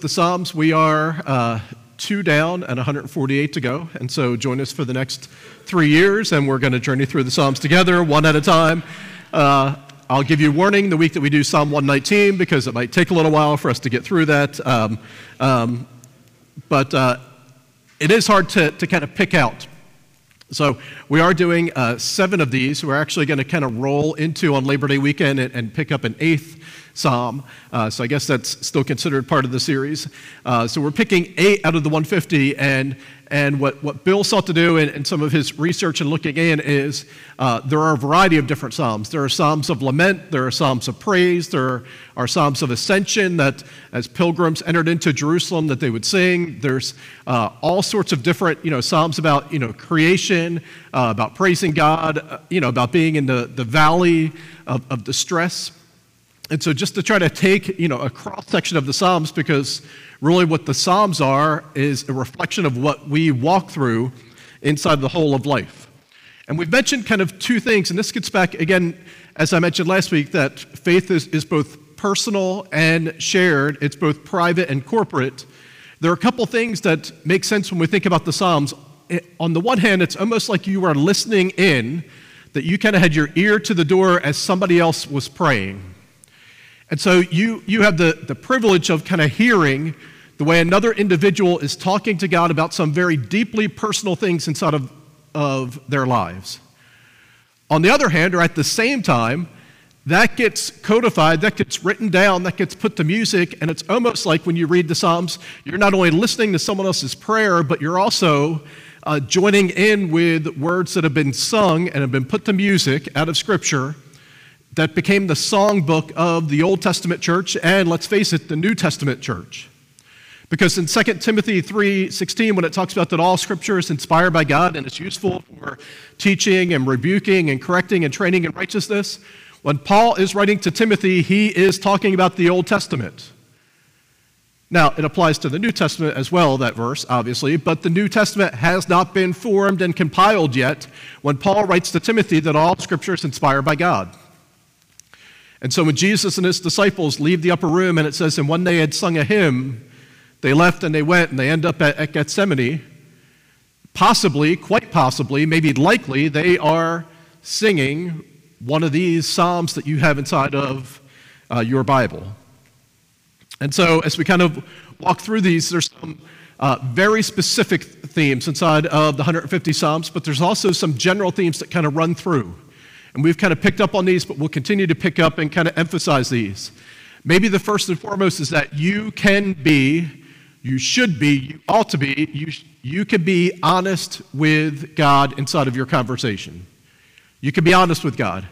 The Psalms, we are uh, two down and 148 to go. And so join us for the next three years, and we're going to journey through the Psalms together, one at a time. Uh, I'll give you warning the week that we do Psalm 119 because it might take a little while for us to get through that. Um, um, but uh, it is hard to, to kind of pick out. So we are doing uh, seven of these. We're actually going to kind of roll into on Labor Day weekend and, and pick up an eighth psalm. Uh, so I guess that's still considered part of the series. Uh, so we're picking eight out of the 150, and and what, what Bill sought to do in, in some of his research and looking in is uh, there are a variety of different Psalms. There are Psalms of lament, there are Psalms of praise, there are Psalms of ascension that as pilgrims entered into Jerusalem that they would sing. There's uh, all sorts of different, you know, Psalms about, you know, creation, uh, about praising God, uh, you know, about being in the, the valley of, of distress. And so just to try to take, you know, a cross section of the Psalms because really what the Psalms are is a reflection of what we walk through inside the whole of life. And we've mentioned kind of two things, and this gets back again, as I mentioned last week, that faith is, is both personal and shared, it's both private and corporate. There are a couple things that make sense when we think about the Psalms. Eh, on the one hand, it's almost like you are listening in, that you kind of had your ear to the door as somebody else was praying. And so you, you have the, the privilege of kind of hearing the way another individual is talking to God about some very deeply personal things inside of, of their lives. On the other hand, or at the same time, that gets codified, that gets written down, that gets put to music, and it's almost like when you read the Psalms, you're not only listening to someone else's prayer, but you're also uh, joining in with words that have been sung and have been put to music out of Scripture that became the songbook of the Old Testament church and, let's face it, the New Testament church. Because in 2 Timothy 3:16 when it talks about that all scripture is inspired by God and it's useful for teaching and rebuking and correcting and training in righteousness, when Paul is writing to Timothy, he is talking about the Old Testament. Now, it applies to the New Testament as well, that verse, obviously, but the New Testament has not been formed and compiled yet when Paul writes to Timothy that all scripture is inspired by God. And so when Jesus and his disciples leave the upper room, and it says, and when they had sung a hymn, they left and they went and they end up at, at Gethsemane, possibly, quite possibly, maybe likely, they are singing one of these psalms that you have inside of uh, your Bible. And so as we kind of walk through these, there's some uh, very specific themes inside of the 150 psalms, but there's also some general themes that kind of run through. And we've kind of picked up on these, but we'll continue to pick up and kind of emphasize these. Maybe the first and foremost is that you can be, you should be, you ought to be, you, you can be honest with God inside of your conversation. You can be honest with God.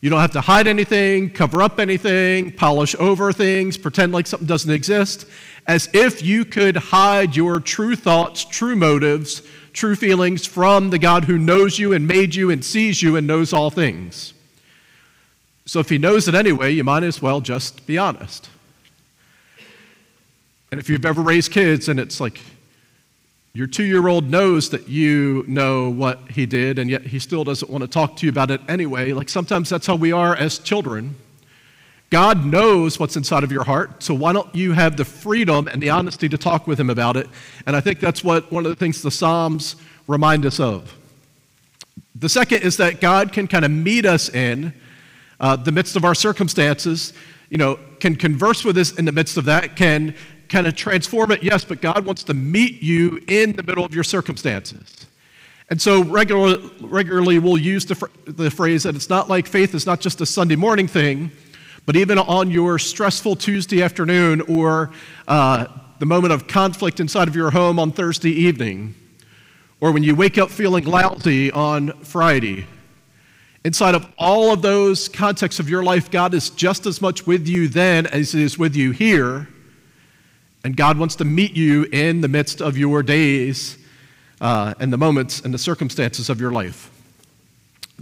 You don't have to hide anything, cover up anything, polish over things, pretend like something doesn't exist, as if you could hide your true thoughts, true motives, true feelings from the God who knows you and made you and sees you and knows all things. So if he knows it anyway, you might as well just be honest. And if you've ever raised kids and it's like your two year old knows that you know what he did and yet he still doesn't want to talk to you about it anyway, like sometimes that's how we are as children. God knows what's inside of your heart, so why don't you have the freedom and the honesty to talk with Him about it? And I think that's what one of the things the Psalms remind us of. The second is that God can kind of meet us in uh, the midst of our circumstances, you know, can converse with us in the midst of that, can kind of transform it, yes, but God wants to meet you in the middle of your circumstances. And so regular, regularly we'll use the, the phrase that it's not like faith is not just a Sunday morning thing, but even on your stressful Tuesday afternoon or uh, the moment of conflict inside of your home on Thursday evening, or when you wake up feeling lousy on Friday, inside of all of those contexts of your life, God is just as much with you then as He is with you here. And God wants to meet you in the midst of your days uh, and the moments and the circumstances of your life.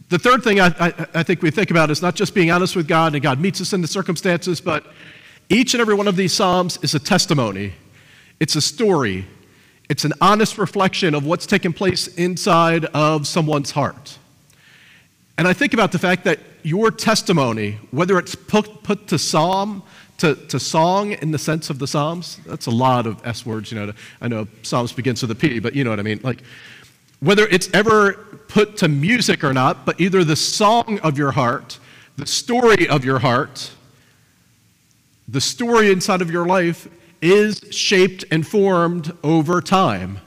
The third thing I, I, I, think we think about is not just being honest with God and God meets us in the circumstances, but each and every one of these Psalms is a testimony. It's a story. It's an honest reflection of what's taken place inside of someone's heart. And I think about the fact that your testimony, whether it's put, put to psalm, to, to song in the sense of the Psalms, that's a lot of S words, you know. I know Psalms begins with a P, but you know what I mean. Like, whether it's ever put to music or not, but either the song of your heart, the story of your heart, the story inside of your life is shaped and formed over time.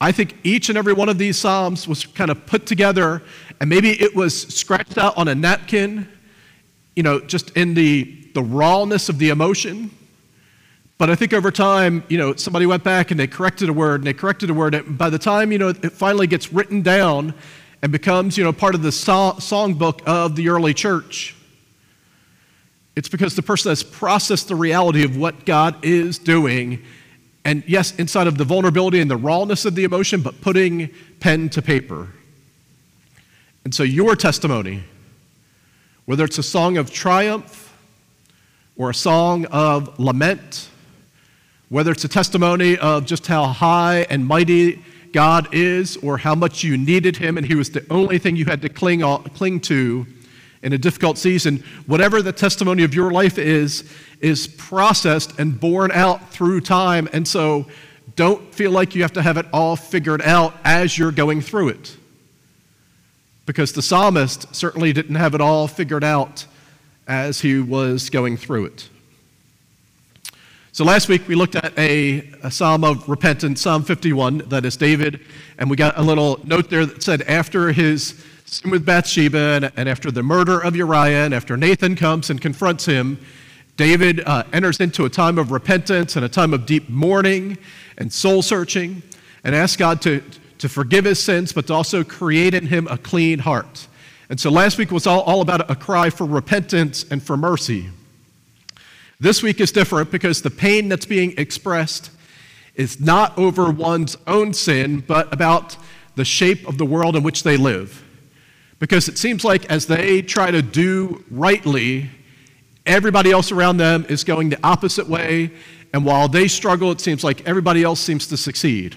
I think each and every one of these Psalms was kind of put together, and maybe it was scratched out on a napkin, you know, just in the, the rawness of the emotion. But I think over time, you know, somebody went back and they corrected a word and they corrected a word. And by the time, you know, it finally gets written down and becomes, you know, part of the song, songbook of the early church, it's because the person has processed the reality of what God is doing. And yes, inside of the vulnerability and the rawness of the emotion, but putting pen to paper. And so your testimony, whether it's a song of triumph or a song of lament, whether it's a testimony of just how high and mighty God is or how much you needed Him and He was the only thing you had to cling, cling to in a difficult season, whatever the testimony of your life is, is processed and borne out through time. And so don't feel like you have to have it all figured out as you're going through it. Because the psalmist certainly didn't have it all figured out as he was going through it. So last week we looked at a, a, psalm of repentance, Psalm 51, that is David, and we got a little note there that said after his sin with Bathsheba and, and after the murder of Uriah and after Nathan comes and confronts him, David uh, enters into a time of repentance and a time of deep mourning and soul searching and asks God to, to forgive his sins, but to also create in him a clean heart. And so last week was all, all about a cry for repentance and for mercy. This week is different because the pain that's being expressed is not over one's own sin, but about the shape of the world in which they live. Because it seems like as they try to do rightly, everybody else around them is going the opposite way, and while they struggle, it seems like everybody else seems to succeed.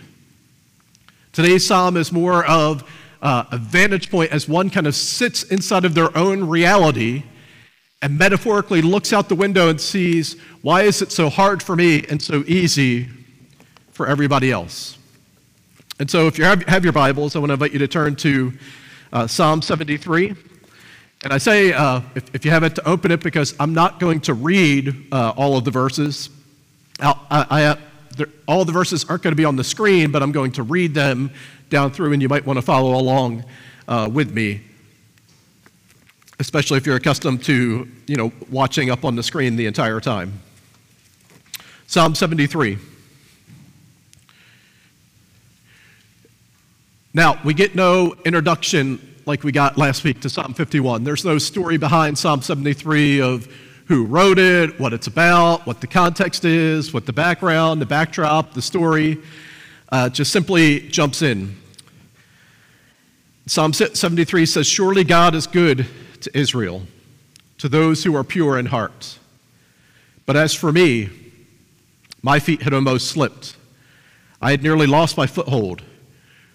Today's psalm is more of uh, a vantage point as one kind of sits inside of their own reality and metaphorically looks out the window and sees, why is it so hard for me and so easy for everybody else? And so, if you have, have your Bibles, I want to invite you to turn to uh, Psalm 73. And I say, uh, if, if, you have it, to open it because I'm not going to read uh, all of the verses. I, I, uh, all the verses aren't going to be on the screen, but I'm going to read them down through, and you might want to follow along uh, with me especially if you're accustomed to, you know, watching up on the screen the entire time. Psalm 73. Now, we get no introduction like we got last week to Psalm 51. There's no story behind Psalm 73 of who wrote it, what it's about, what the context is, what the background, the backdrop, the story. Uh, just simply jumps in. Psalm 73 says, Surely God is good to Israel, to those who are pure in heart. But as for me, my feet had almost slipped. I had nearly lost my foothold,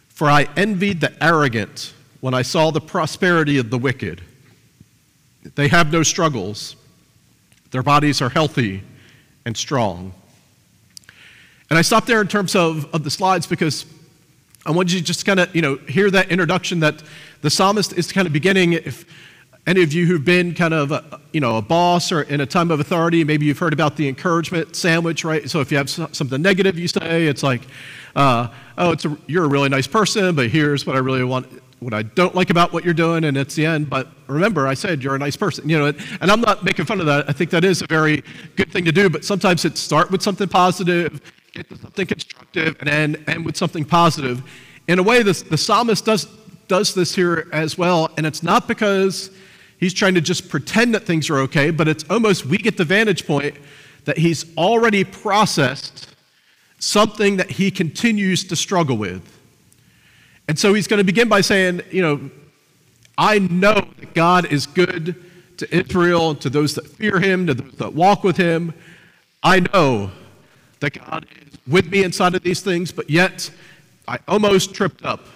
for I envied the arrogant when I saw the prosperity of the wicked. They have no struggles, their bodies are healthy and strong. And I stopped there in terms of, of the slides because I want you to just kind of, you know, hear that introduction that the psalmist is kind of beginning. If any of you who've been kind of, a, you know, a boss or in a time of authority, maybe you've heard about the encouragement sandwich, right? So if you have something negative you say, it's like, uh, oh, it's a, you're a really nice person, but here's what I really want, what I don't like about what you're doing, and it's the end. But remember, I said you're a nice person, you know. And I'm not making fun of that. I think that is a very good thing to do. But sometimes it start with something positive, get to something constructive, and then end with something positive. In a way, the psalmist does does this here as well, and it's not because He's trying to just pretend that things are okay, but it's almost we get the vantage point that he's already processed something that he continues to struggle with. And so he's going to begin by saying, you know, I know that God is good to Israel, to those that fear him, to those that walk with him. I know that God is with me inside of these things, but yet I almost tripped up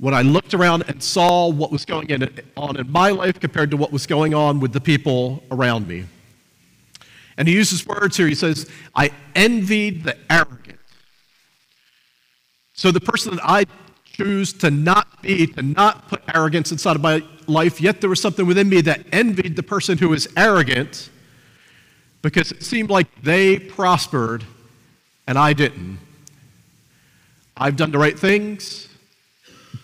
when I looked around and saw what was going on in my life compared to what was going on with the people around me. And he uses words here. He says, I envied the arrogant. So the person that I choose to not be, to not put arrogance inside of my life, yet there was something within me that envied the person who is arrogant because it seemed like they prospered and I didn't. I've done the right things,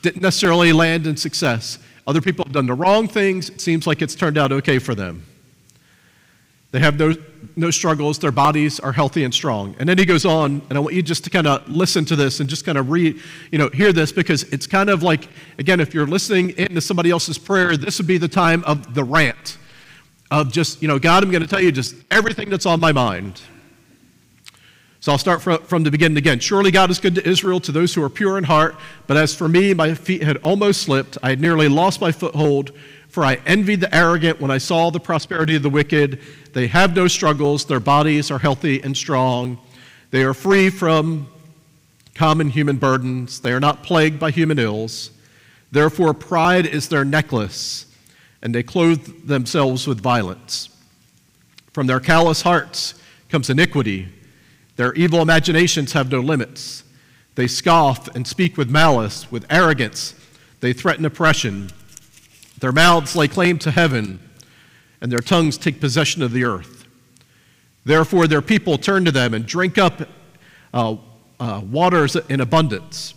didn't necessarily land in success. Other people have done the wrong things, it seems like it's turned out okay for them. They have no, no struggles, their bodies are healthy and strong. And then he goes on, and I want you just to kind of listen to this and just kind of read, you know, hear this because it's kind of like, again, if you're listening into somebody else's prayer, this would be the time of the rant of just, you know, God, I'm going to tell you just everything that's on my mind. So I'll start from, the beginning again. Surely God is good to Israel, to those who are pure in heart. But as for me, my feet had almost slipped. I had nearly lost my foothold, for I envied the arrogant when I saw the prosperity of the wicked. They have no struggles, their bodies are healthy and strong. They are free from common human burdens, they are not plagued by human ills. Therefore, pride is their necklace, and they clothe themselves with violence. From their callous hearts comes iniquity their evil imaginations have no limits. They scoff and speak with malice, with arrogance. They threaten oppression. Their mouths lay claim to heaven, and their tongues take possession of the earth. Therefore, their people turn to them and drink up uh, uh, waters in abundance.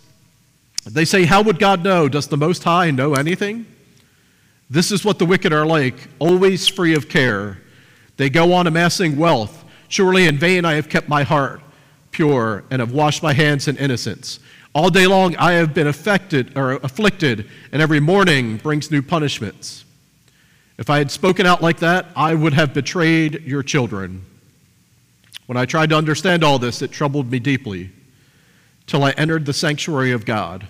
They say, How would God know? Does the Most High know anything? This is what the wicked are like, always free of care. They go on amassing wealth Surely in vain I have kept my heart pure and have washed my hands in innocence. All day long I have been affected or afflicted, and every morning brings new punishments. If I had spoken out like that, I would have betrayed your children. When I tried to understand all this, it troubled me deeply till I entered the sanctuary of God.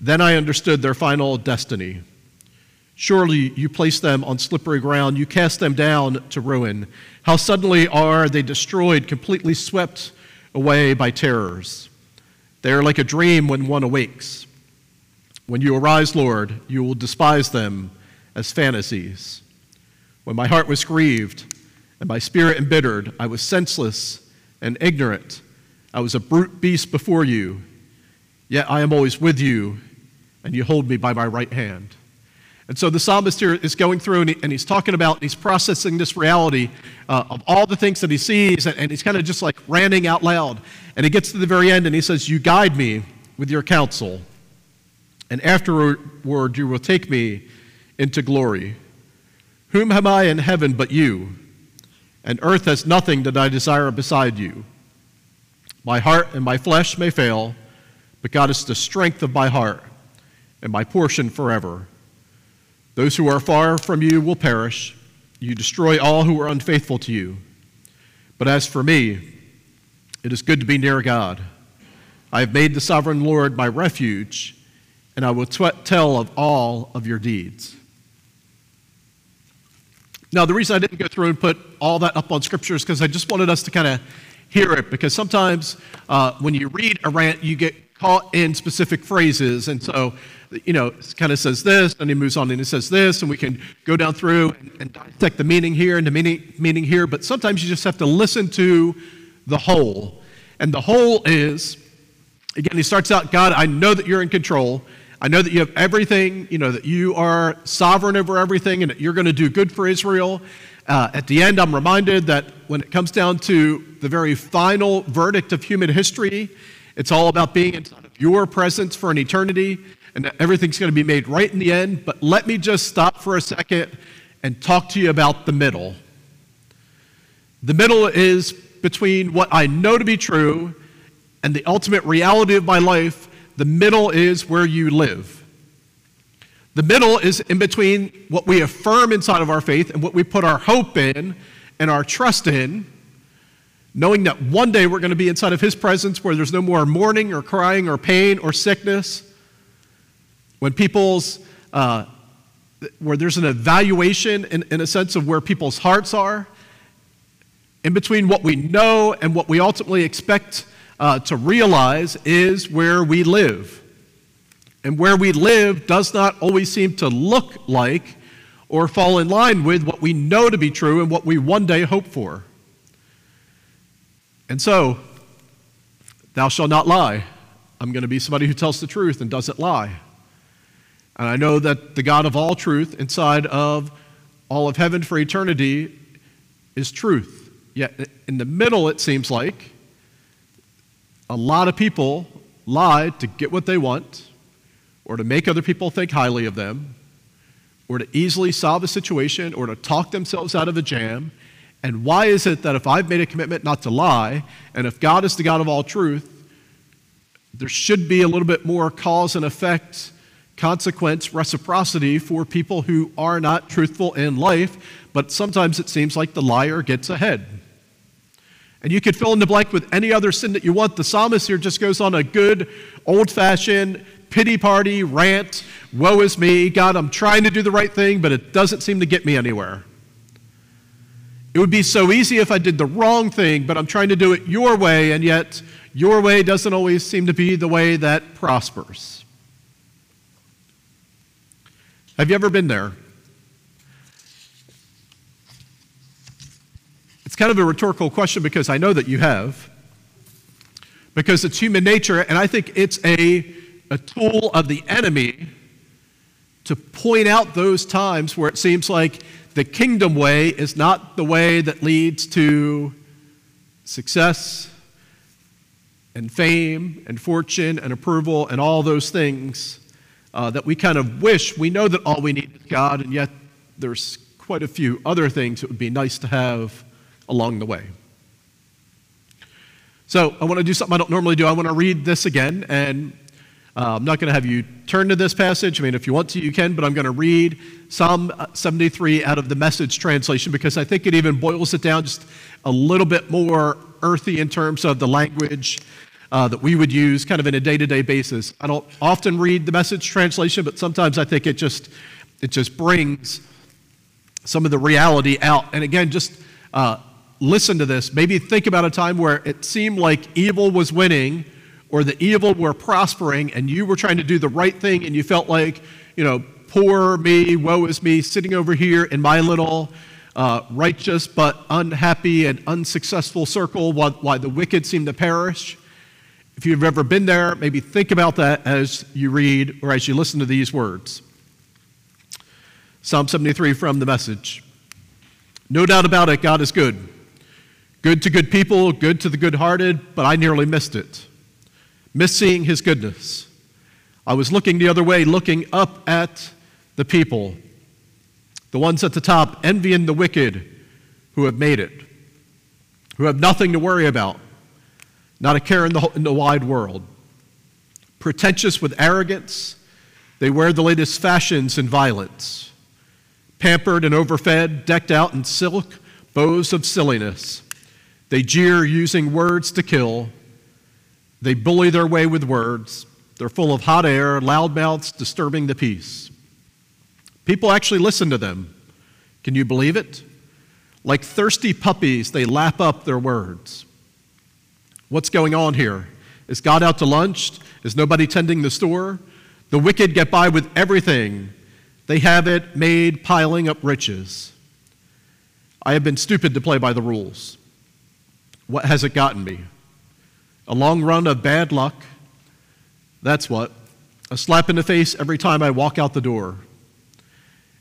Then I understood their final destiny. Surely you place them on slippery ground, you cast them down to ruin. How suddenly are they destroyed, completely swept away by terrors. They are like a dream when one awakes. When you arise, Lord, you will despise them as fantasies. When my heart was grieved and my spirit embittered, I was senseless and ignorant. I was a brute beast before you. Yet I am always with you, and you hold me by my right hand. And so the psalmist here is going through and, he, and he's talking about, he's processing this reality uh, of all the things that he sees, and, and he's kind of just like ranting out loud. And he gets to the very end and he says, You guide me with your counsel, and afterward you will take me into glory. Whom have I in heaven but you? And earth has nothing that I desire beside you. My heart and my flesh may fail, but God is the strength of my heart and my portion forever. Those who are far from you will perish. You destroy all who are unfaithful to you. But as for me, it is good to be near God. I have made the sovereign Lord my refuge, and I will tell of all of your deeds. Now, the reason I didn't go through and put all that up on scripture is because I just wanted us to kind of hear it. Because sometimes uh, when you read a rant, you get caught in specific phrases. And so you know, kind of says this, and he moves on and he says this, and we can go down through and, and dissect the meaning here and the meaning, meaning here, but sometimes you just have to listen to the whole. And the whole is, again, he starts out, God, I know that you're in control. I know that you have everything, you know, that you are sovereign over everything and that you're going to do good for Israel. Uh, at the end, I'm reminded that when it comes down to the very final verdict of human history, it's all about being in your presence for an eternity and everything's going to be made right in the end. But let me just stop for a second and talk to you about the middle. The middle is between what I know to be true and the ultimate reality of my life. The middle is where you live. The middle is in between what we affirm inside of our faith and what we put our hope in and our trust in, knowing that one day we're going to be inside of His presence where there's no more mourning or crying or pain or sickness when people's, uh, where there's an evaluation in, in a sense of where people's hearts are, in between what we know and what we ultimately expect uh, to realize is where we live. And where we live does not always seem to look like or fall in line with what we know to be true and what we one day hope for. And so, thou shalt not lie. I'm going to be somebody who tells the truth and doesn't lie. And I know that the God of all truth, inside of all of heaven for eternity, is truth. Yet, in the middle, it seems like a lot of people lie to get what they want, or to make other people think highly of them, or to easily solve a situation, or to talk themselves out of a jam. And why is it that if I've made a commitment not to lie, and if God is the God of all truth, there should be a little bit more cause and effect, consequence, reciprocity for people who are not truthful in life, but sometimes it seems like the liar gets ahead. And you could fill in the blank with any other sin that you want. The psalmist here just goes on a good, old fashioned pity party rant. Woe is me. God, I'm trying to do the right thing, but it doesn't seem to get me anywhere. It would be so easy if I did the wrong thing, but I'm trying to do it your way, and yet your way doesn't always seem to be the way that prospers. Have you ever been there? It's kind of a rhetorical question because I know that you have. Because it's human nature, and I think it's a, a tool of the enemy to point out those times where it seems like the kingdom way is not the way that leads to success and fame and fortune and approval and all those things uh, that we kind of wish we know that all we need is God, and yet there's quite a few other things that would be nice to have along the way. So I want to do something I don't normally do. I want to read this again, and uh, I'm not going to have you turn to this passage. I mean, if you want to, you can, but I'm going to read Psalm 73 out of the message translation because I think it even boils it down just a little bit more earthy in terms of the language uh, that we would use kind of in a day-to-day basis. I don't often read the message translation, but sometimes I think it just it just brings some of the reality out. And again, just uh, listen to this. Maybe think about a time where it seemed like evil was winning or the evil were prospering and you were trying to do the right thing and you felt like, you know, poor me, woe is me, sitting over here in my little uh, righteous but unhappy and unsuccessful circle while, the wicked seem to perish. If you've ever been there, maybe think about that as you read or as you listen to these words. Psalm 73 from the message. No doubt about it, God is good. Good to good people, good to the good hearted, but I nearly missed it. Missed seeing his goodness. I was looking the other way, looking up at the people, the ones at the top, envying the wicked who have made it, who have nothing to worry about, not a care in the, in the wide world. Pretentious with arrogance, they wear the latest fashions in violence. Pampered and overfed, decked out in silk, bows of silliness. They jeer using words to kill. They bully their way with words. They're full of hot air, loud mouths disturbing the peace. People actually listen to them. Can you believe it? Like thirsty puppies, they lap up their words. What's going on here? Is God out to lunch? Is nobody tending the store? The wicked get by with everything. They have it made piling up riches. I have been stupid to play by the rules. What has it gotten me? A long run of bad luck. That's what. A slap in the face every time I walk out the door.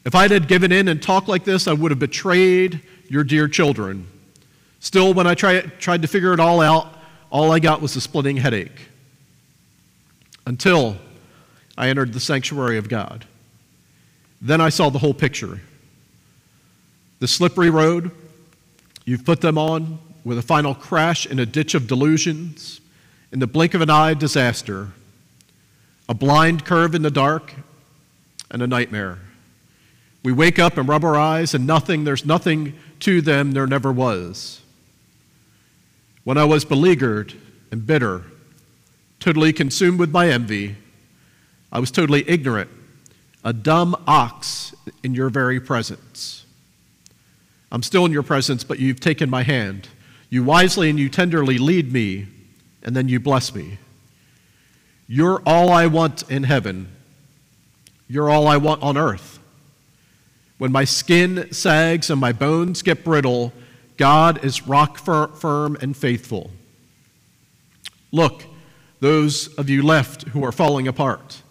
If I had given in and talked like this, I would have betrayed your dear children. Still, when I try, tried to figure it all out, all I got was a splitting headache. Until I entered the sanctuary of God. Then I saw the whole picture. The slippery road you've put them on, with a final crash in a ditch of delusions, in the blink of an eye, disaster, a blind curve in the dark, and a nightmare. We wake up and rub our eyes, and nothing, there's nothing to them there never was. When I was beleaguered and bitter, totally consumed with my envy, I was totally ignorant, a dumb ox in your very presence. I'm still in your presence, but you've taken my hand. You wisely and you tenderly lead me, and then you bless me. You're all I want in heaven. You're all I want on earth. When my skin sags and my bones get brittle, God is rock firm and faithful. Look, those of you left who are falling apart.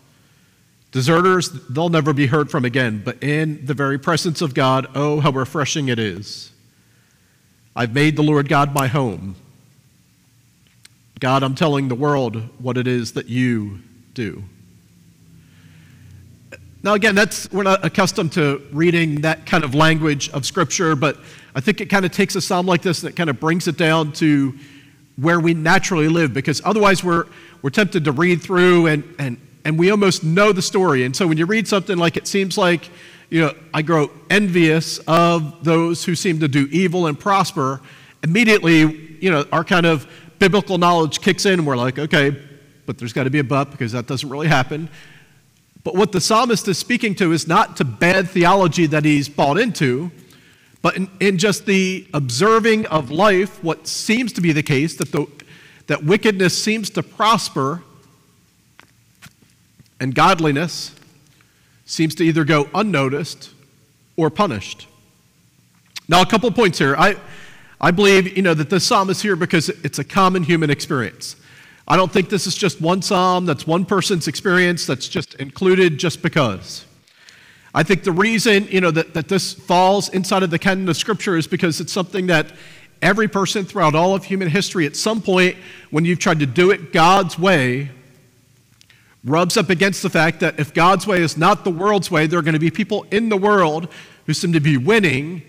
Deserters, they'll never be heard from again, but in the very presence of God, oh, how refreshing it is. I've made the Lord God my home. God, I'm telling the world what it is that you do. Now, again, that's, we're not accustomed to reading that kind of language of Scripture, but I think it kind of takes a psalm like this and it kind of brings it down to where we naturally live, because otherwise we're, we're tempted to read through and, and, and we almost know the story. And so when you read something like it seems like, you know, I grow envious of those who seem to do evil and prosper, immediately, you know, our kind of biblical knowledge kicks in and we're like, okay, but there's got to be a but because that doesn't really happen. But what the psalmist is speaking to is not to bad theology that he's bought into, but in, in just the observing of life, what seems to be the case, that, the, that wickedness seems to prosper and godliness seems to either go unnoticed or punished. Now, a couple points here. I, I believe, you know, that this psalm is here because it's a common human experience. I don't think this is just one psalm, that's one person's experience, that's just included just because. I think the reason, you know, that, that this falls inside of the canon of Scripture is because it's something that every person throughout all of human history, at some point, when you've tried to do it God's way, rubs up against the fact that if God's way is not the world's way, there are going to be people in the world who seem to be winning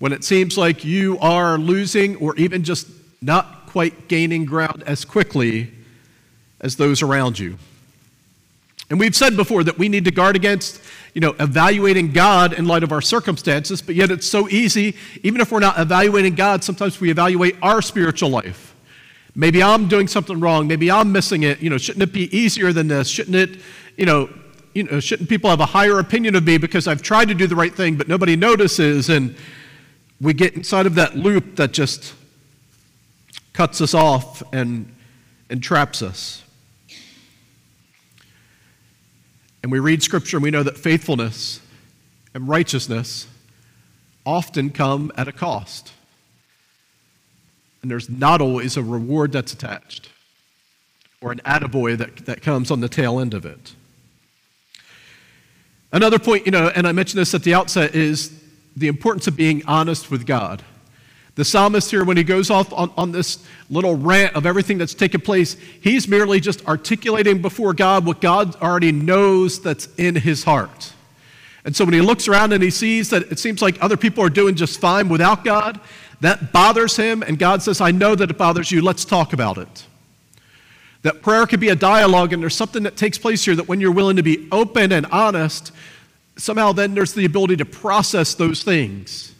when it seems like you are losing or even just not quite gaining ground as quickly as those around you. And we've said before that we need to guard against, you know, evaluating God in light of our circumstances, but yet it's so easy, even if we're not evaluating God, sometimes we evaluate our spiritual life. Maybe I'm doing something wrong, maybe I'm missing it, you know, shouldn't it be easier than this? Shouldn't it, you know, you know, shouldn't people have a higher opinion of me because I've tried to do the right thing but nobody notices and we get inside of that loop that just cuts us off and, and traps us. And we read scripture and we know that faithfulness and righteousness often come at a cost. And there's not always a reward that's attached or an attaboy that, that comes on the tail end of it. Another point, you know, and I mentioned this at the outset, is the importance of being honest with God. The psalmist here, when he goes off on, on this little rant of everything that's taken place, he's merely just articulating before God what God already knows that's in his heart. And so when he looks around and he sees that it seems like other people are doing just fine without God, that bothers him. And God says, I know that it bothers you. Let's talk about it. That prayer could be a dialogue, and there's something that takes place here that when you're willing to be open and honest, somehow then there's the ability to process those things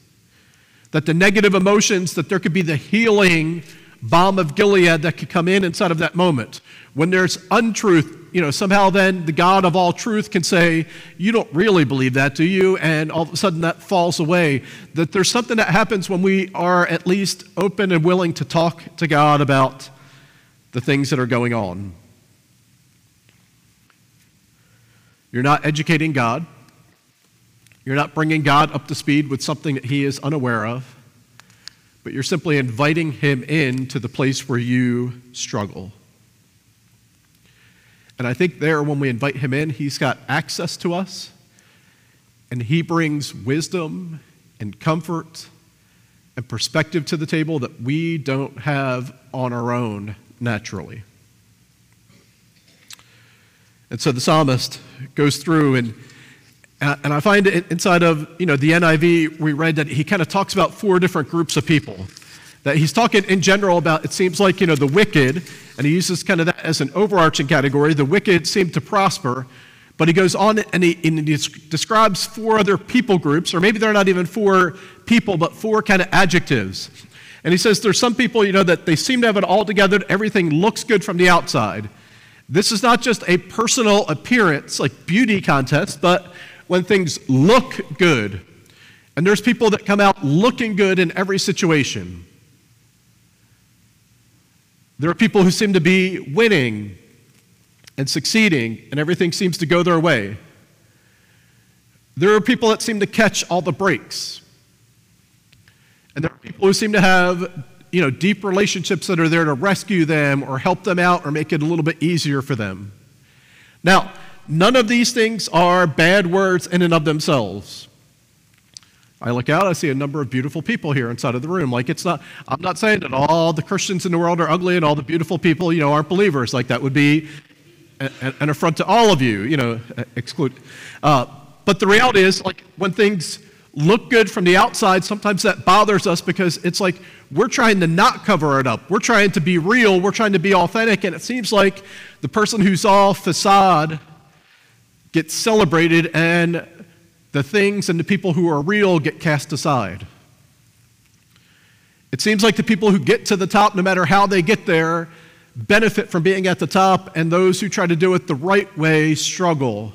that the negative emotions, that there could be the healing balm of Gilead that could come in inside of that moment. When there's untruth, you know, somehow then the God of all truth can say, You don't really believe that, do you? And all of a sudden that falls away. That there's something that happens when we are at least open and willing to talk to God about the things that are going on. You're not educating God. You're not bringing God up to speed with something that he is unaware of, but you're simply inviting him in to the place where you struggle. And I think there, when we invite him in, he's got access to us, and he brings wisdom and comfort and perspective to the table that we don't have on our own naturally. And so the psalmist goes through and and I find inside of you know, the NIV, we read that he kind of talks about four different groups of people. That he's talking in general about, it seems like, you know, the wicked, and he uses kind of that as an overarching category. The wicked seem to prosper, but he goes on and he, and he describes four other people groups, or maybe they're not even four people, but four kind of adjectives. And he says there's some people, you know, that they seem to have it all together, everything looks good from the outside. This is not just a personal appearance, like beauty contest, but when things look good. And there's people that come out looking good in every situation. There are people who seem to be winning and succeeding, and everything seems to go their way. There are people that seem to catch all the breaks. And there are people who seem to have you know, deep relationships that are there to rescue them or help them out or make it a little bit easier for them. Now, none of these things are bad words in and of themselves. I look out, I see a number of beautiful people here inside of the room. Like, it's not, I'm not saying that all the Christians in the world are ugly and all the beautiful people, you know, aren't believers. Like, that would be an affront to all of you, you know, exclude. Uh, but the reality is, like, when things look good from the outside, sometimes that bothers us because it's like we're trying to not cover it up. We're trying to be real. We're trying to be authentic. And it seems like the person who's all facade gets celebrated and the things and the people who are real get cast aside. It seems like the people who get to the top, no matter how they get there, benefit from being at the top, and those who try to do it the right way struggle.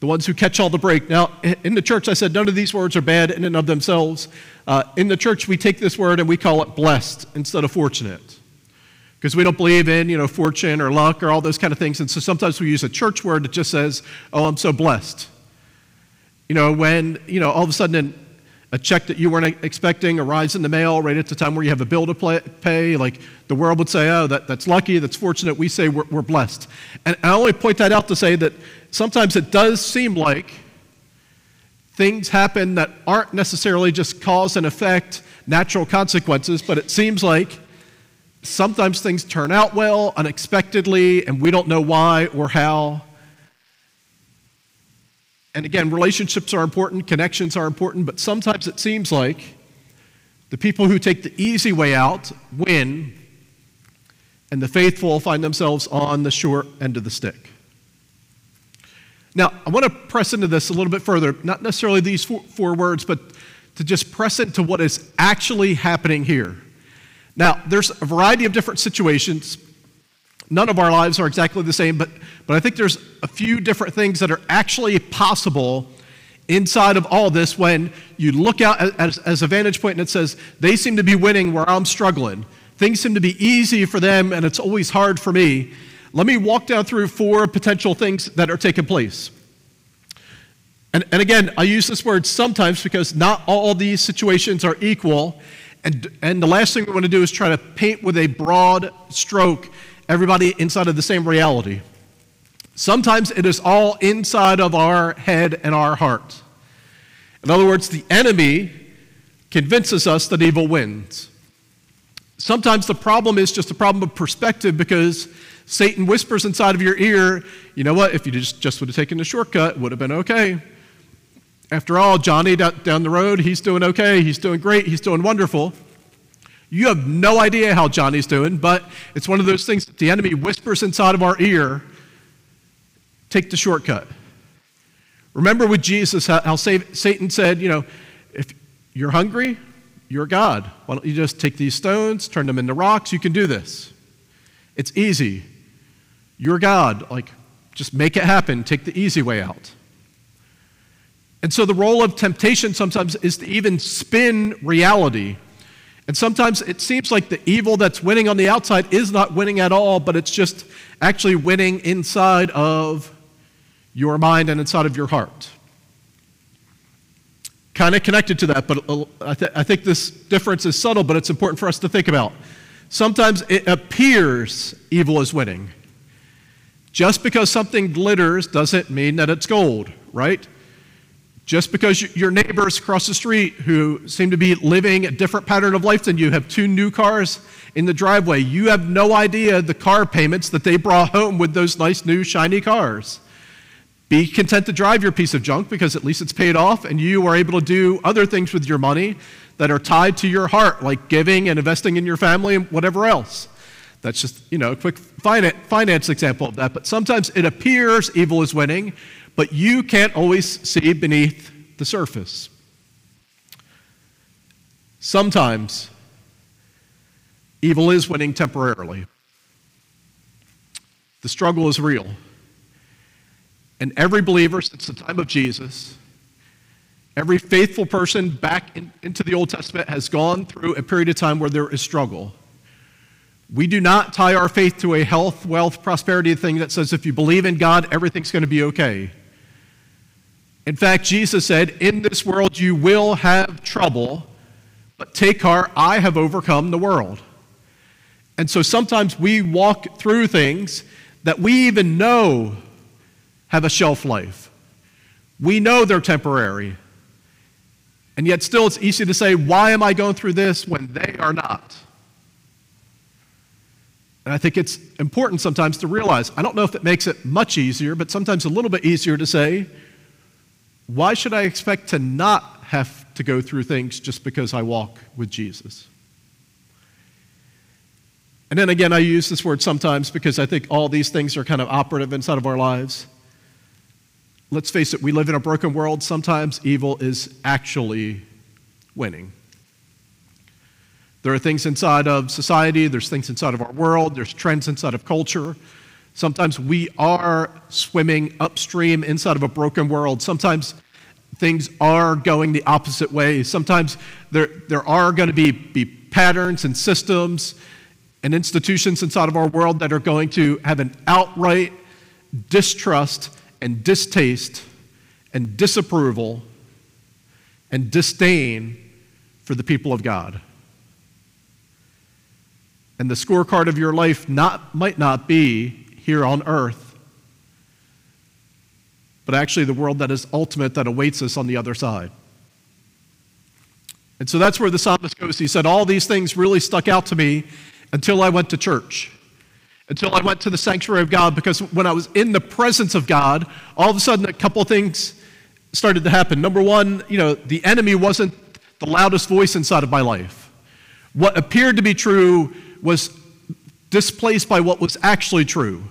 The ones who catch all the break. Now, in the church, I said none of these words are bad in and of themselves. Uh, in the church, we take this word and we call it blessed instead of fortunate because we don't believe in you know fortune or luck or all those kind of things and so sometimes we use a church word that just says oh i'm so blessed. You know when you know all of a sudden a check that you weren't expecting arrives in the mail right at the time where you have a bill to play, pay like the world would say oh that, that's lucky that's fortunate we say we're, we're blessed. And i only point that out to say that sometimes it does seem like things happen that aren't necessarily just cause and effect natural consequences but it seems like Sometimes things turn out well, unexpectedly, and we don't know why or how. And again, relationships are important, connections are important, but sometimes it seems like the people who take the easy way out win, and the faithful find themselves on the short end of the stick. Now, I want to press into this a little bit further, not necessarily these four, four words, but to just press into what is actually happening here. Now, there's a variety of different situations. None of our lives are exactly the same, but, but I think there's a few different things that are actually possible inside of all this when you look out as, as a vantage point and it says, they seem to be winning where I'm struggling. Things seem to be easy for them and it's always hard for me. Let me walk down through four potential things that are taking place. And, and again, I use this word sometimes because not all these situations are equal. And, and the last thing we want to do is try to paint with a broad stroke everybody inside of the same reality. Sometimes it is all inside of our head and our heart. In other words, the enemy convinces us that evil wins. Sometimes the problem is just a problem of perspective because Satan whispers inside of your ear, you know what, if you just, just would have taken the shortcut, it would have been okay. After all, Johnny down the road, he's doing okay, he's doing great, he's doing wonderful. You have no idea how Johnny's doing, but it's one of those things that the enemy whispers inside of our ear take the shortcut. Remember with Jesus how, Satan said, you know, if you're hungry, you're God. Why don't you just take these stones, turn them into rocks? You can do this. It's easy. You're God. Like, just make it happen. Take the easy way out. And so the role of temptation sometimes is to even spin reality. And sometimes it seems like the evil that's winning on the outside is not winning at all, but it's just actually winning inside of your mind and inside of your heart. Kind of connected to that, but I, th- I think this difference is subtle, but it's important for us to think about. Sometimes it appears evil is winning. Just because something glitters doesn't mean that it's gold, right? Just because your neighbors across the street who seem to be living a different pattern of life than you have two new cars in the driveway, you have no idea the car payments that they brought home with those nice new shiny cars. Be content to drive your piece of junk because at least it's paid off and you are able to do other things with your money that are tied to your heart, like giving and investing in your family and whatever else. That's just, you know, a quick finance example of that. But sometimes it appears evil is winning but you can't always see beneath the surface. Sometimes evil is winning temporarily. The struggle is real. And every believer since the time of Jesus, every faithful person back in, into the Old Testament has gone through a period of time where there is struggle. We do not tie our faith to a health, wealth, prosperity thing that says if you believe in God, everything's going to be okay. In fact, Jesus said, In this world you will have trouble, but take heart, I have overcome the world. And so sometimes we walk through things that we even know have a shelf life. We know they're temporary. And yet, still, it's easy to say, Why am I going through this when they are not? And I think it's important sometimes to realize I don't know if it makes it much easier, but sometimes a little bit easier to say, Why should I expect to not have to go through things just because I walk with Jesus? And then again, I use this word sometimes because I think all these things are kind of operative inside of our lives. Let's face it, we live in a broken world. Sometimes evil is actually winning. There are things inside of society, there's things inside of our world, there's trends inside of culture. Sometimes we are swimming upstream inside of a broken world. Sometimes things are going the opposite way. Sometimes there, there are going to be, be patterns and systems and institutions inside of our world that are going to have an outright distrust and distaste and disapproval and disdain for the people of God. And the scorecard of your life not, might not be here on earth, but actually the world that is ultimate that awaits us on the other side. And so that's where the psalmist goes. He said, All these things really stuck out to me until I went to church, until I went to the sanctuary of God, because when I was in the presence of God, all of a sudden a couple things started to happen. Number one, you know, the enemy wasn't the loudest voice inside of my life. What appeared to be true was displaced by what was actually true.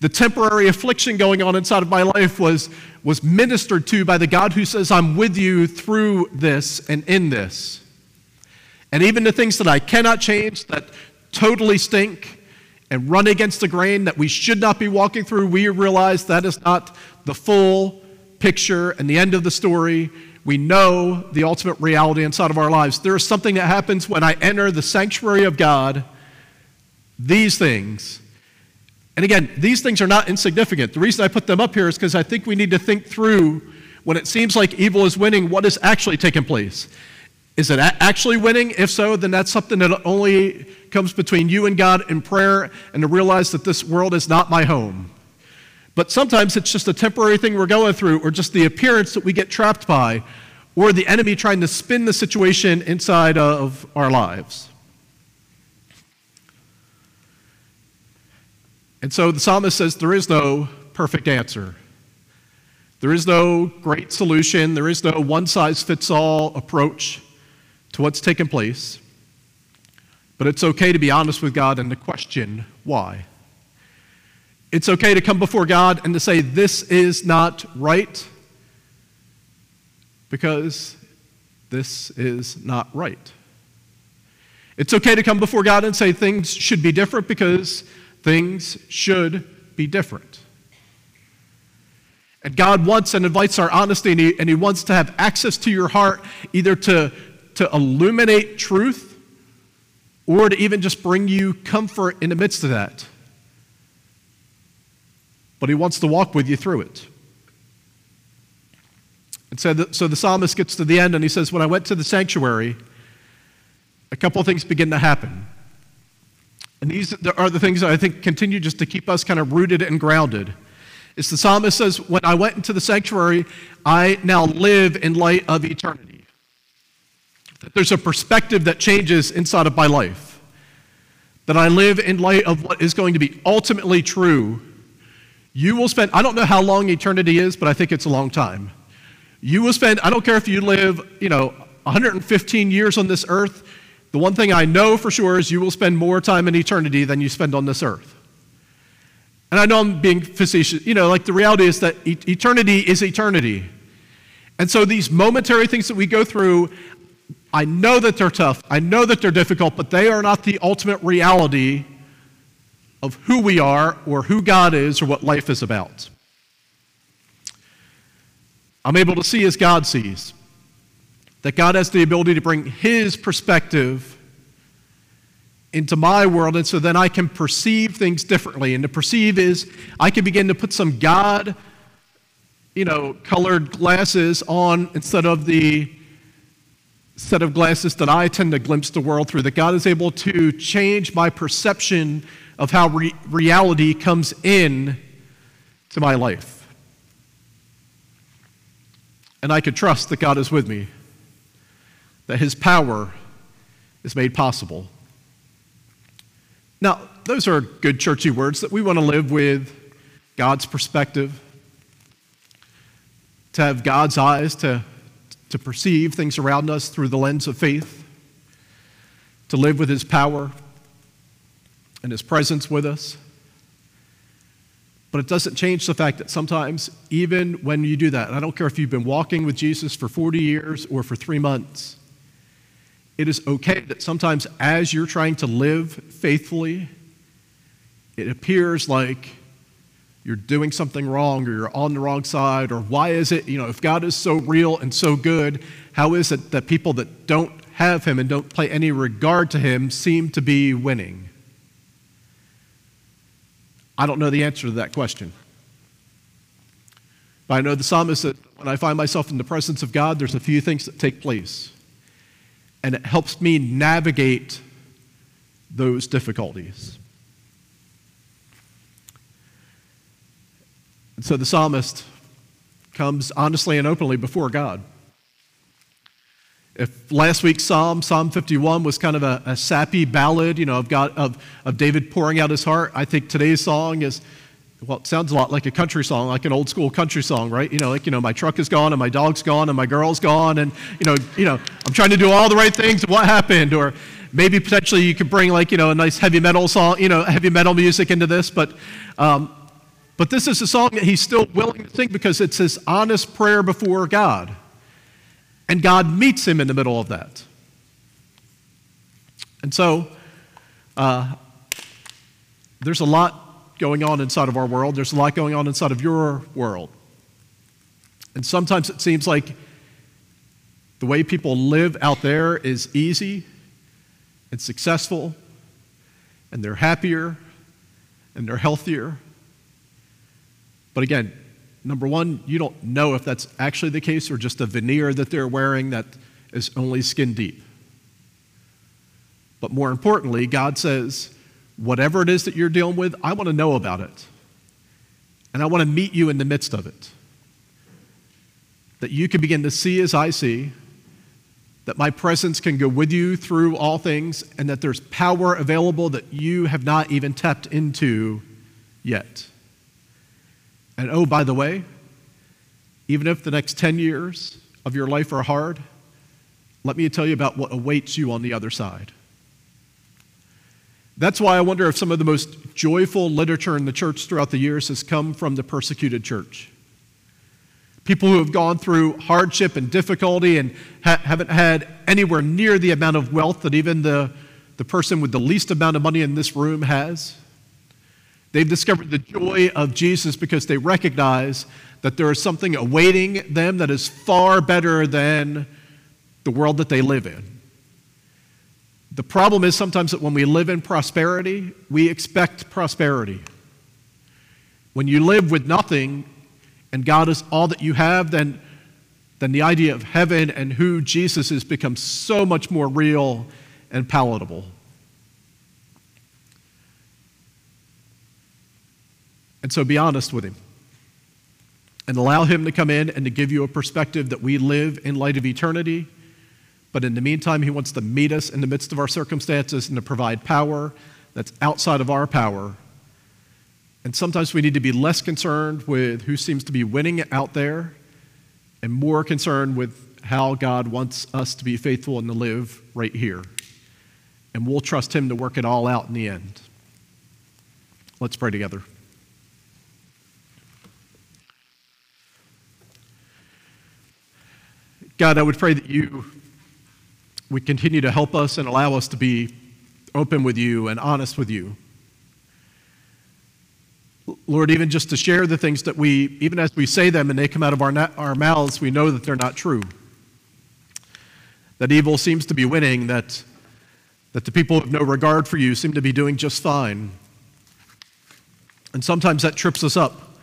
The temporary affliction going on inside of my life was, was ministered to by the God who says, I'm with you through this and in this. And even the things that I cannot change, that totally stink and run against the grain that we should not be walking through, we realize that is not the full picture and the end of the story. We know the ultimate reality inside of our lives. There is something that happens when I enter the sanctuary of God. These things. And again, these things are not insignificant. The reason I put them up here is because I think we need to think through when it seems like evil is winning, what is actually taking place. Is it actually winning? If so, then that's something that only comes between you and God in prayer and to realize that this world is not my home. But sometimes it's just a temporary thing we're going through, or just the appearance that we get trapped by, or the enemy trying to spin the situation inside of our lives. And so the psalmist says there is no perfect answer. There is no great solution. There is no one size fits all approach to what's taken place, but it's okay to be honest with God and to question why. It's okay to come before God and to say, This is not right, because this is not right. It's okay to come before God and say things should be different because things should be different. And God wants and invites our honesty, and he, and he wants to have access to your heart, either to to illuminate truth or to even just bring you comfort in the midst of that. But he wants to walk with you through it. And so the, so the psalmist gets to the end and he says, When I went to the sanctuary, a couple of things begin to happen. And these are the things that I think continue just to keep us kind of rooted and grounded. It's the psalmist says, When I went into the sanctuary, I now live in light of eternity that there's a perspective that changes inside of my life, that I live in light of what is going to be ultimately true. You will spend, I don't know how long eternity is, but I think it's a long time. You will spend, I don't care if you live, you know, 115 years on this earth. The one thing I know for sure is you will spend more time in eternity than you spend on this earth. And I know I'm being facetious. You know, like the reality is that eternity is eternity. And so these momentary things that we go through, I know that they're tough. I know that they're difficult, but they are not the ultimate reality of who we are or who God is or what life is about. I'm able to see as God sees. That God has the ability to bring His perspective into my world, and so then I can perceive things differently. And to perceive is I can begin to put some God, you know, colored glasses on instead of the set of glasses that I tend to glimpse the world through, that God is able to change my perception of how re- reality comes in to my life. And I could trust that God is with me, that His power is made possible. Now, those are good churchy words that we want to live with God's perspective, to have God's eyes to, to perceive things around us through the lens of faith, to live with His power and His presence with us. But it doesn't change the fact that sometimes, even when you do that, I don't care if you've been walking with Jesus for 40 years or for three months, it is okay that sometimes as you're trying to live faithfully, it appears like you're doing something wrong or you're on the wrong side, or why is it, you know, if God is so real and so good, how is it that people that don't have Him and don't pay any regard to Him seem to be winning? I don't know the answer to that question. But I know the psalmist that when I find myself in the presence of God, there's a few things that take place and it helps me navigate those difficulties. And so the psalmist comes honestly and openly before God. If last week's psalm, Psalm 51, was kind of a, a sappy ballad, you know, of, God, of, of David pouring out his heart, I think today's song is well, it sounds a lot like a country song, like an old school country song, right? You know, like, you know, my truck is gone and my dog's gone and my girl's gone and, you know, you know, I'm trying to do all the right things. What happened? Or maybe potentially you could bring like, you know, a nice heavy metal song, you know, heavy metal music into this. But, um, but this is a song that he's still willing to sing because it's his honest prayer before God. And God meets him in the middle of that. And so, uh, there's a lot going on inside of our world. There's a lot going on inside of your world. And sometimes it seems like the way people live out there is easy and successful, and they're happier and they're healthier. But again, number one, you don't know if that's actually the case or just a veneer that they're wearing that is only skin deep. But more importantly, God says, whatever it is that you're dealing with, I want to know about it. And I want to meet you in the midst of it. That you can begin to see as I see, that my presence can go with you through all things, and that there's power available that you have not even tapped into yet. And oh, by the way, even if the next 10 years of your life are hard, let me tell you about what awaits you on the other side. That's why I wonder if some of the most joyful literature in the church throughout the years has come from the persecuted church. People who have gone through hardship and difficulty and ha- haven't had anywhere near the amount of wealth that even the, the person with the least amount of money in this room has. They've discovered the joy of Jesus because they recognize that there is something awaiting them that is far better than the world that they live in. The problem is sometimes that when we live in prosperity, we expect prosperity. When you live with nothing and God is all that you have, then, then the idea of heaven and who Jesus is becomes so much more real and palatable. And so be honest with Him and allow Him to come in and to give you a perspective that we live in light of eternity but in the meantime, He wants to meet us in the midst of our circumstances and to provide power that's outside of our power. And sometimes we need to be less concerned with who seems to be winning out there and more concerned with how God wants us to be faithful and to live right here. And we'll trust Him to work it all out in the end. Let's pray together. God, I would pray that you would continue to help us and allow us to be open with you and honest with you. Lord, even just to share the things that we, even as we say them and they come out of our, our mouths, we know that they're not true. That evil seems to be winning, that, that the people of no regard for you seem to be doing just fine. And sometimes that trips us up.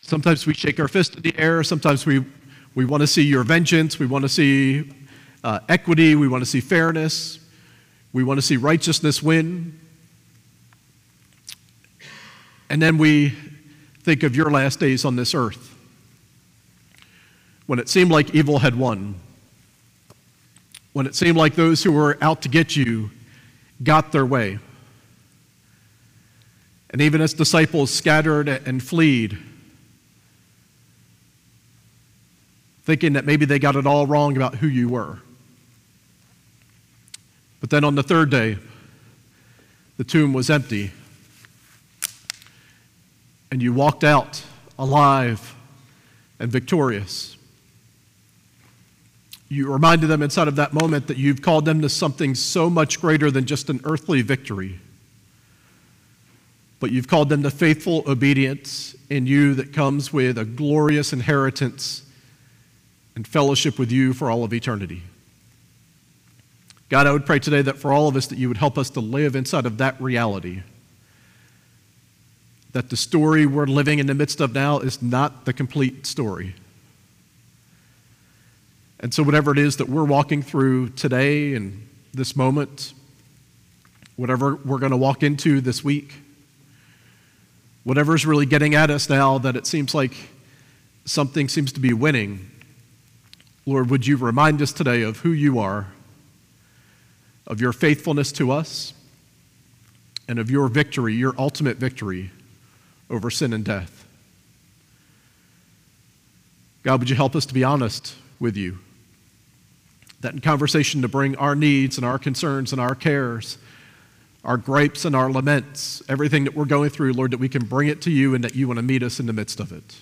Sometimes we shake our fist in the air. Sometimes we, we want to see your vengeance. We want to see uh, equity, we want to see fairness, we want to see righteousness win. And then we think of your last days on this earth when it seemed like evil had won, when it seemed like those who were out to get you got their way. And even as disciples scattered and fled, thinking that maybe they got it all wrong about who you were. But then on the third day, the tomb was empty, and you walked out alive and victorious. You reminded them inside of that moment that you've called them to something so much greater than just an earthly victory but you've called them to faithful obedience in you that comes with a glorious inheritance and fellowship with you for all of eternity. God, I would pray today that for all of us that you would help us to live inside of that reality. That the story we're living in the midst of now is not the complete story. And so, whatever it is that we're walking through today and this moment, whatever we're going to walk into this week, whatever's really getting at us now that it seems like something seems to be winning, Lord, would you remind us today of who you are, of your faithfulness to us, and of your victory, your ultimate victory over sin and death. God, would you help us to be honest with you? That in conversation to bring our needs and our concerns and our cares our gripes and our laments, everything that we're going through, Lord, that we can bring it to you and that you want to meet us in the midst of it.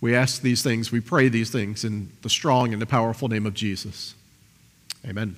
We ask these things, we pray these things in the strong and the powerful name of Jesus. Amen.